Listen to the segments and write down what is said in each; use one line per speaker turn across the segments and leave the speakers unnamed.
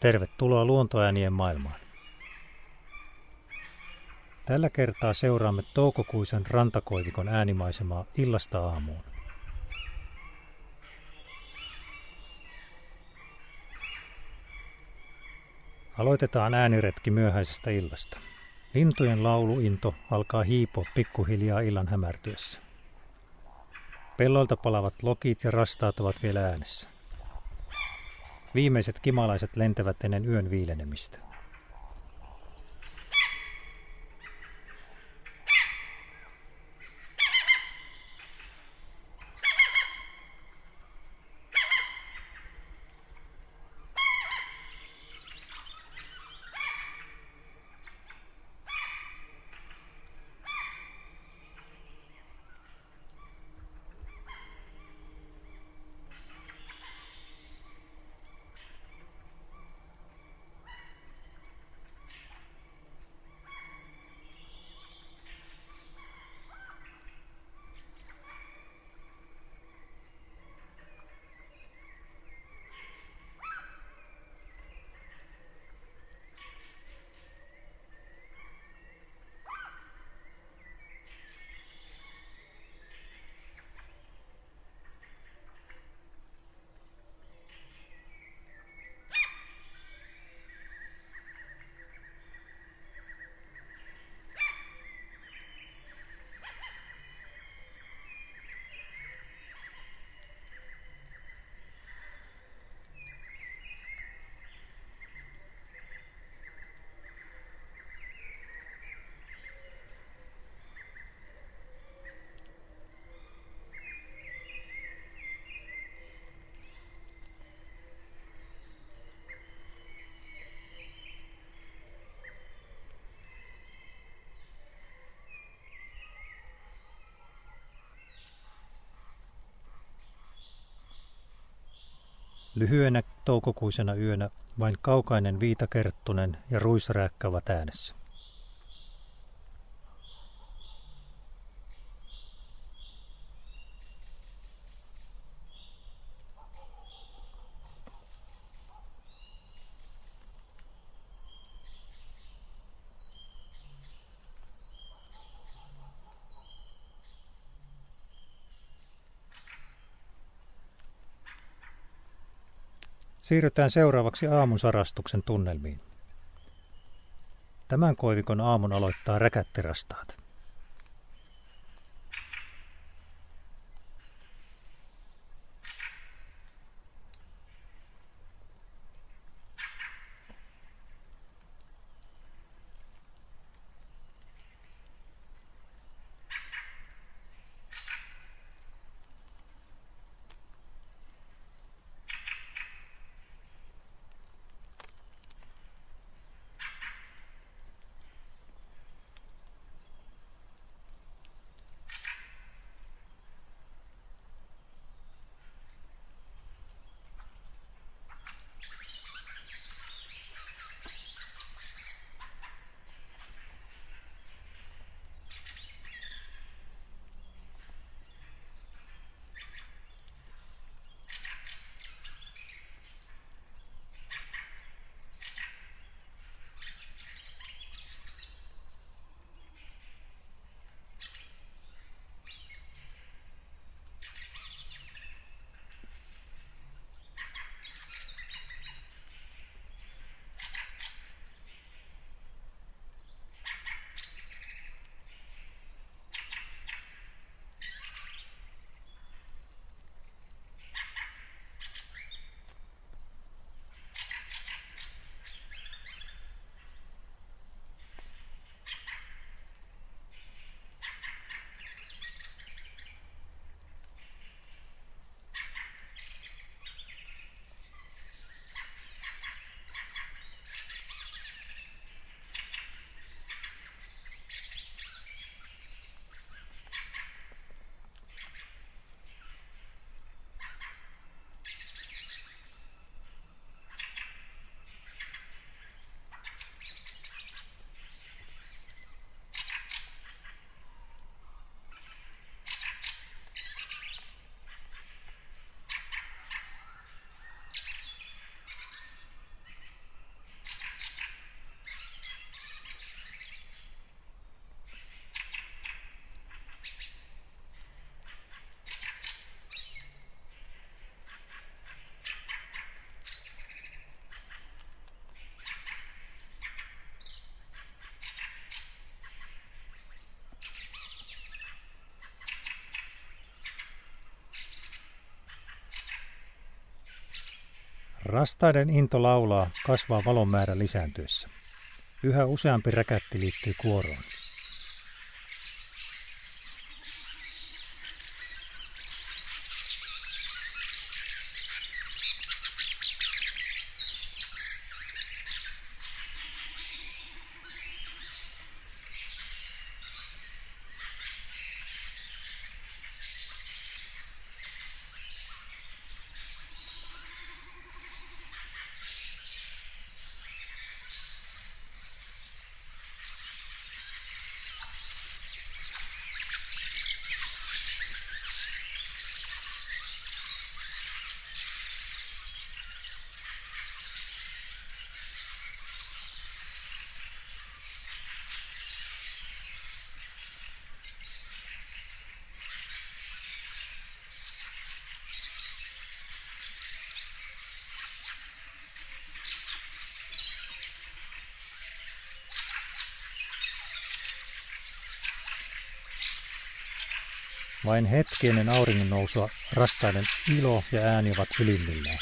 Tervetuloa luontoäänien maailmaan. Tällä kertaa seuraamme toukokuisen rantakoivikon äänimaisemaa illasta aamuun. Aloitetaan ääniretki myöhäisestä illasta. Lintujen lauluinto alkaa hiipoa pikkuhiljaa illan hämärtyessä. Pelloilta palavat lokit ja rastaat ovat vielä äänessä. Viimeiset kimalaiset lentävät ennen yön viilenemistä. Lyhyenä toukokuisena yönä vain kaukainen viitakerttunen ja ruisrääkkä ovat äänessä. Siirrytään seuraavaksi aamusarastuksen tunnelmiin. Tämän koivikon aamun aloittaa räkättirastaat. Rastaiden into laulaa kasvaa valon määrä lisääntyessä. Yhä useampi räkätti liittyy kuoroon. Vain hetki ennen auringon nousua rastaiden ilo ja ääni ovat ylimmillään.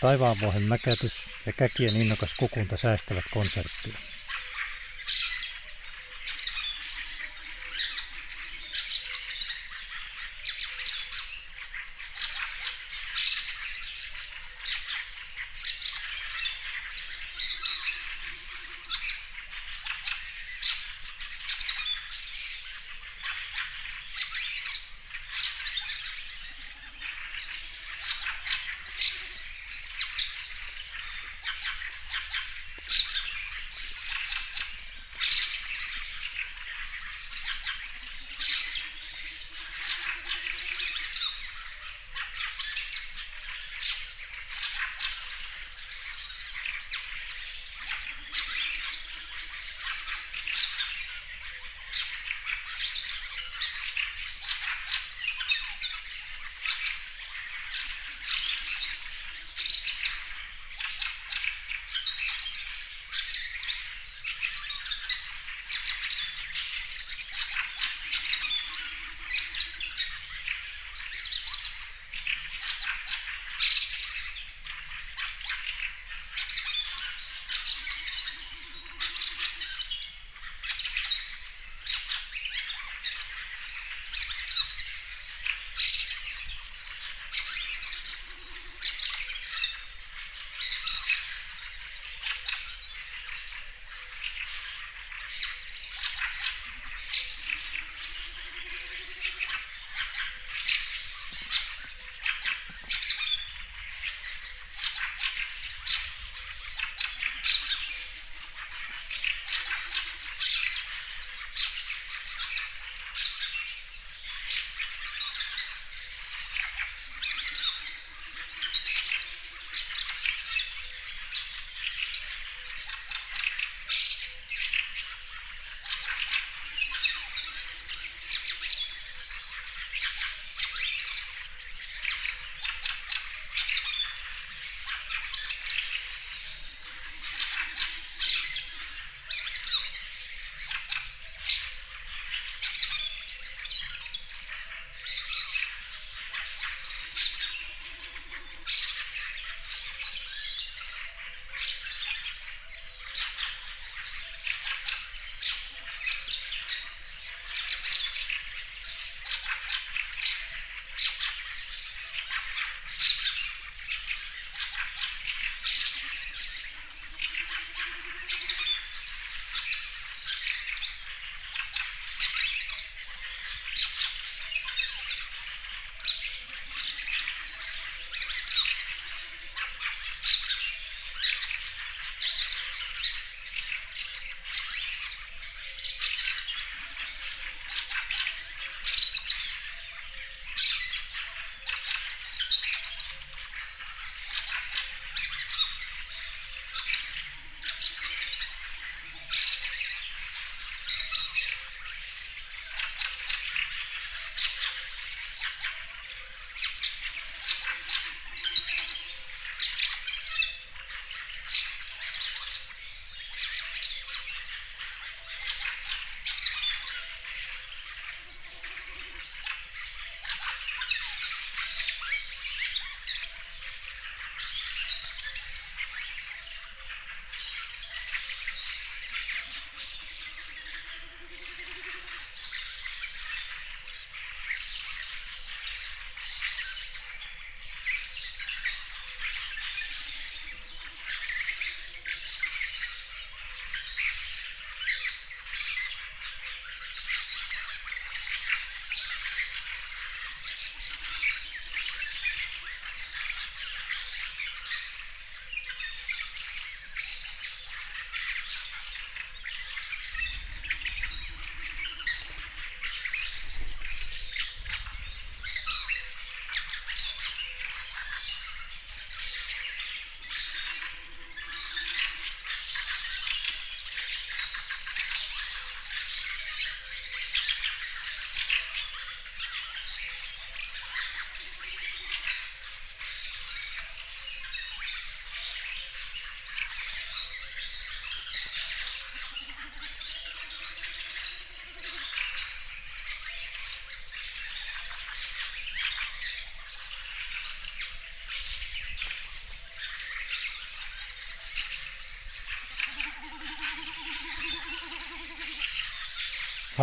Taivaanvuohen mäkätys ja käkien innokas kukunta säästävät konserttia.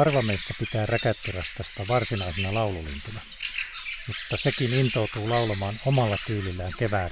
Harva meistä pitää räkättyrastasta varsinaisena laululintuna, mutta sekin intoutuu laulamaan omalla tyylillään kevään.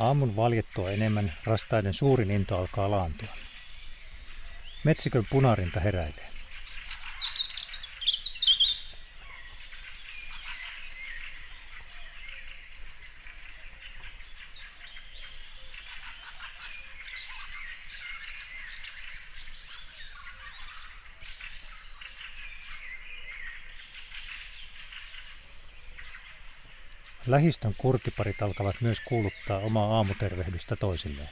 Aamun valjettua enemmän rastaiden suurin into alkaa laantua. Metsikön punarinta heräilee. Lähistön kurkiparit alkavat myös kuuluttaa omaa aamutervehdystä toisilleen.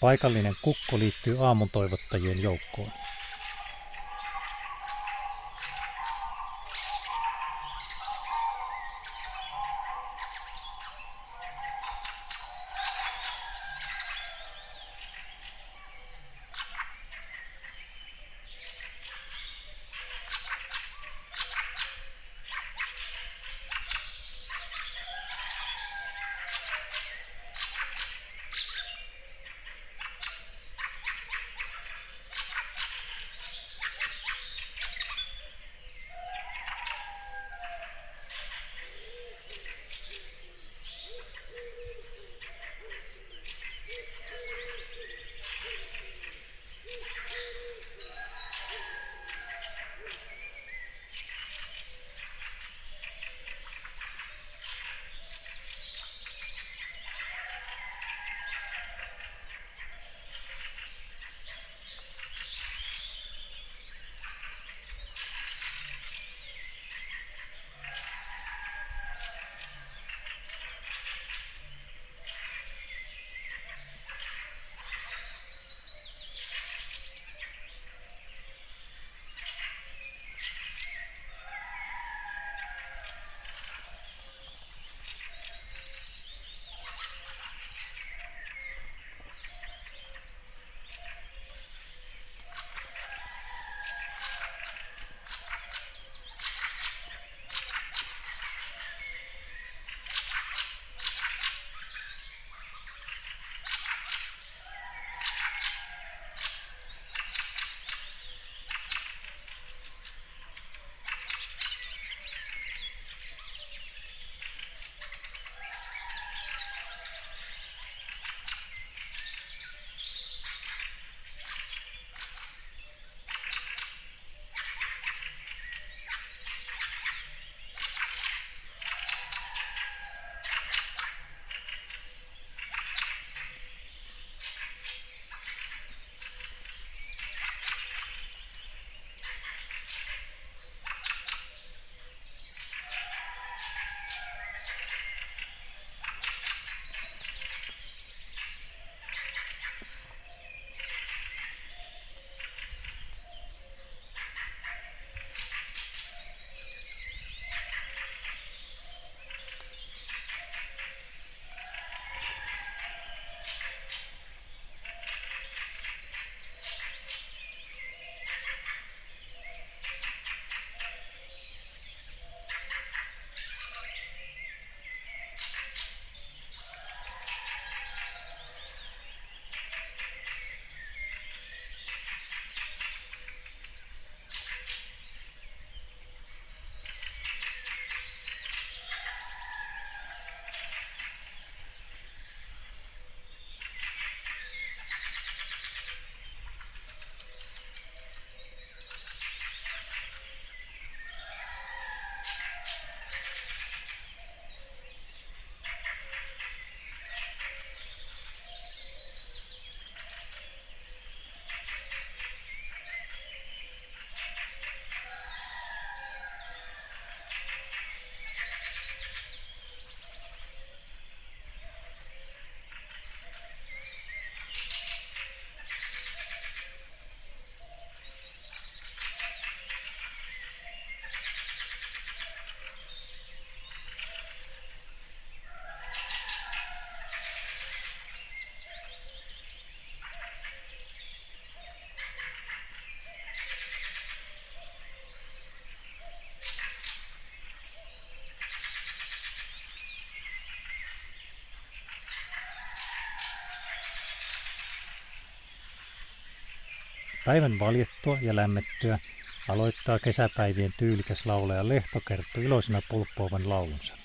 Paikallinen kukko liittyy aamun toivottajien joukkoon. Päivän valjettua ja lämmettyä aloittaa kesäpäivien tyylikäs laulaja Lehtokerttu iloisena pulppuavan laulunsa.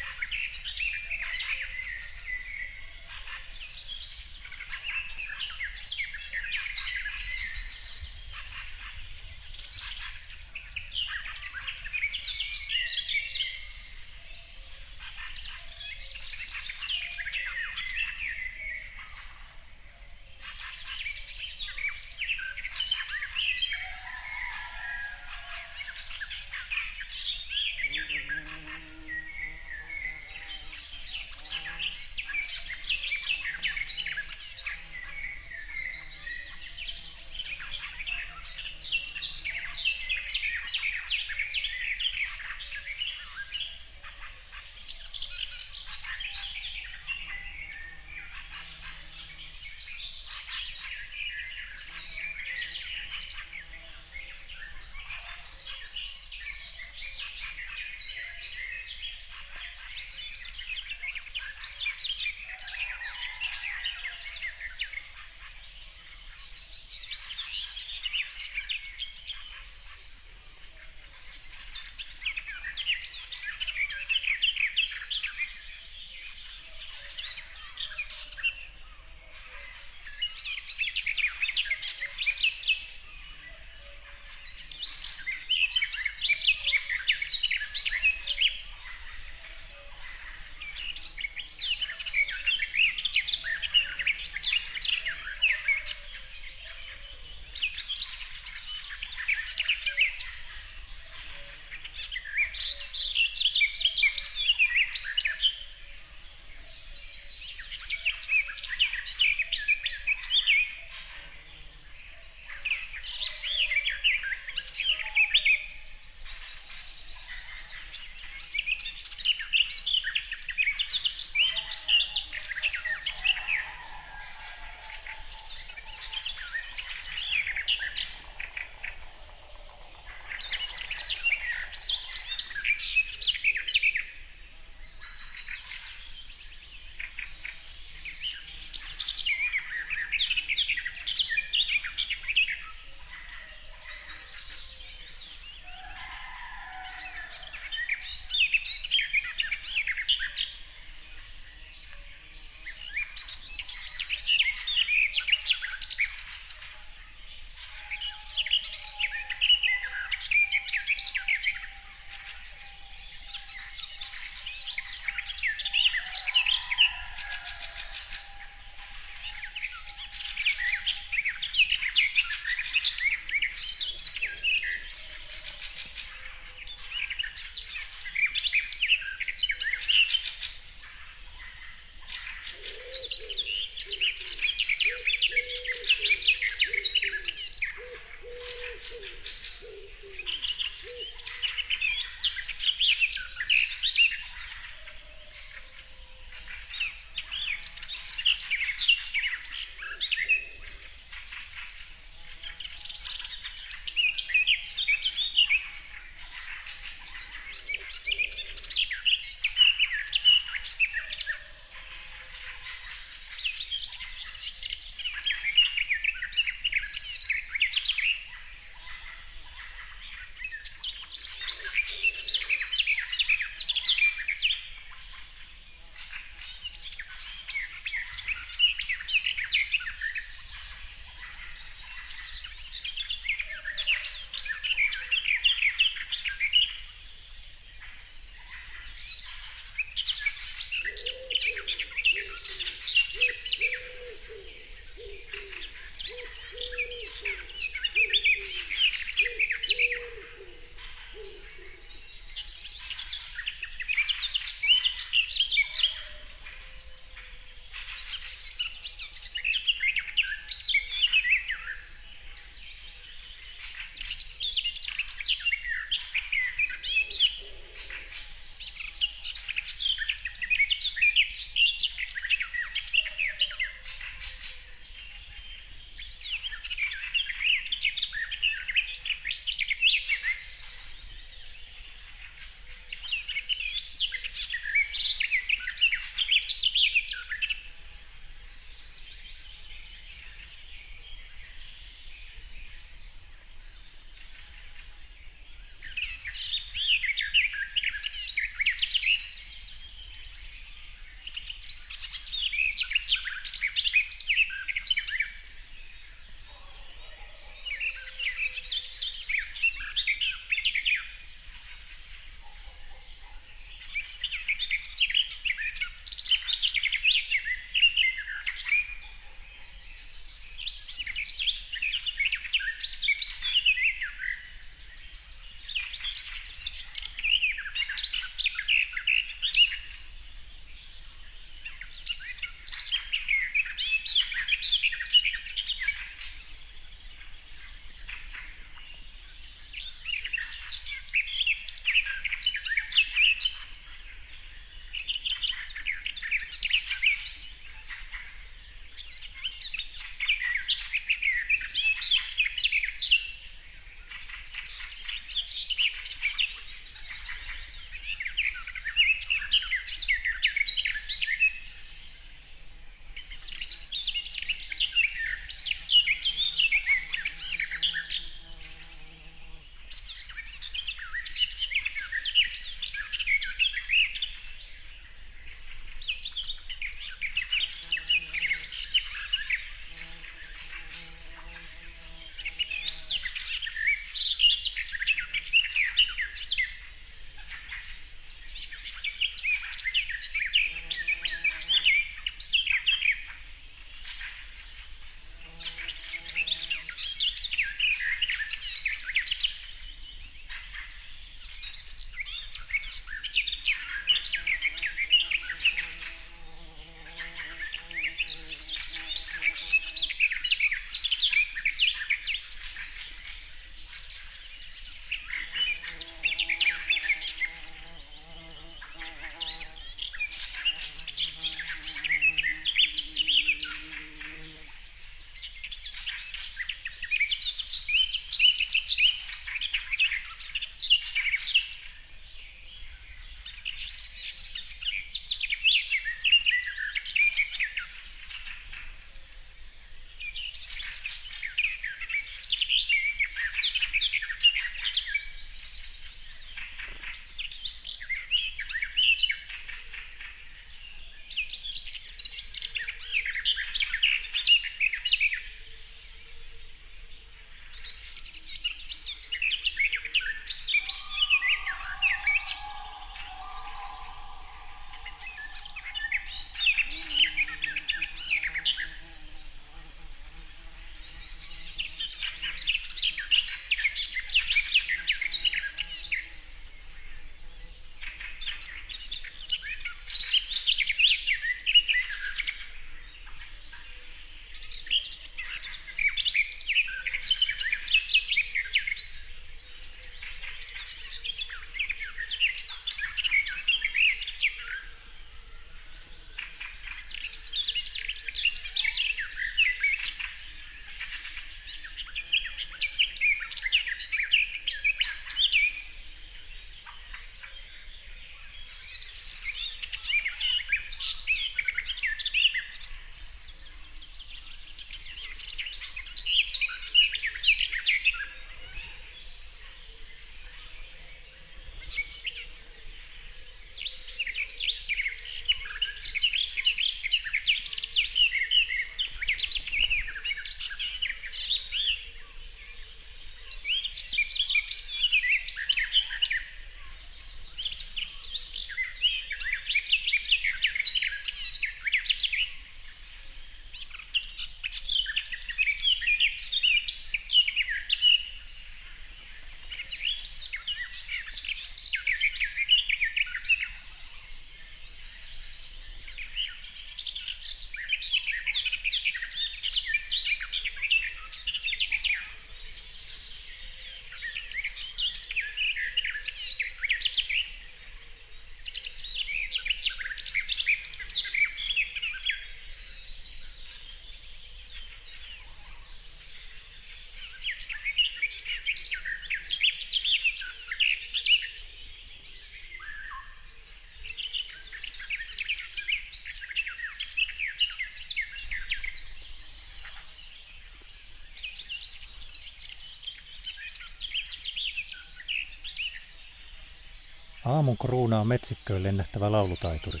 Aamun kruunaa metsikköön lennähtävä laulutaituri.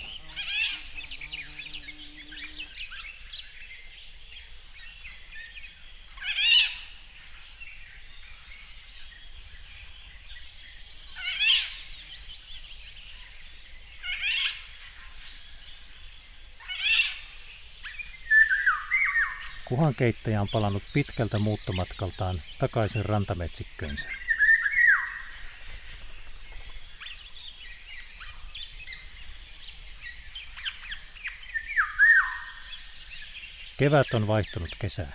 Kuhan keittäjä on palannut pitkältä muuttomatkaltaan takaisin rantametsikkönsä. Kevät on vaihtunut kesään.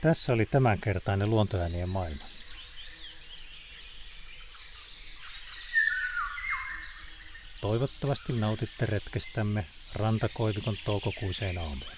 Tässä oli tämänkertainen luontoäänien maailma. Toivottavasti nautitte retkestämme rantakoivikon toukokuiseen aamuun.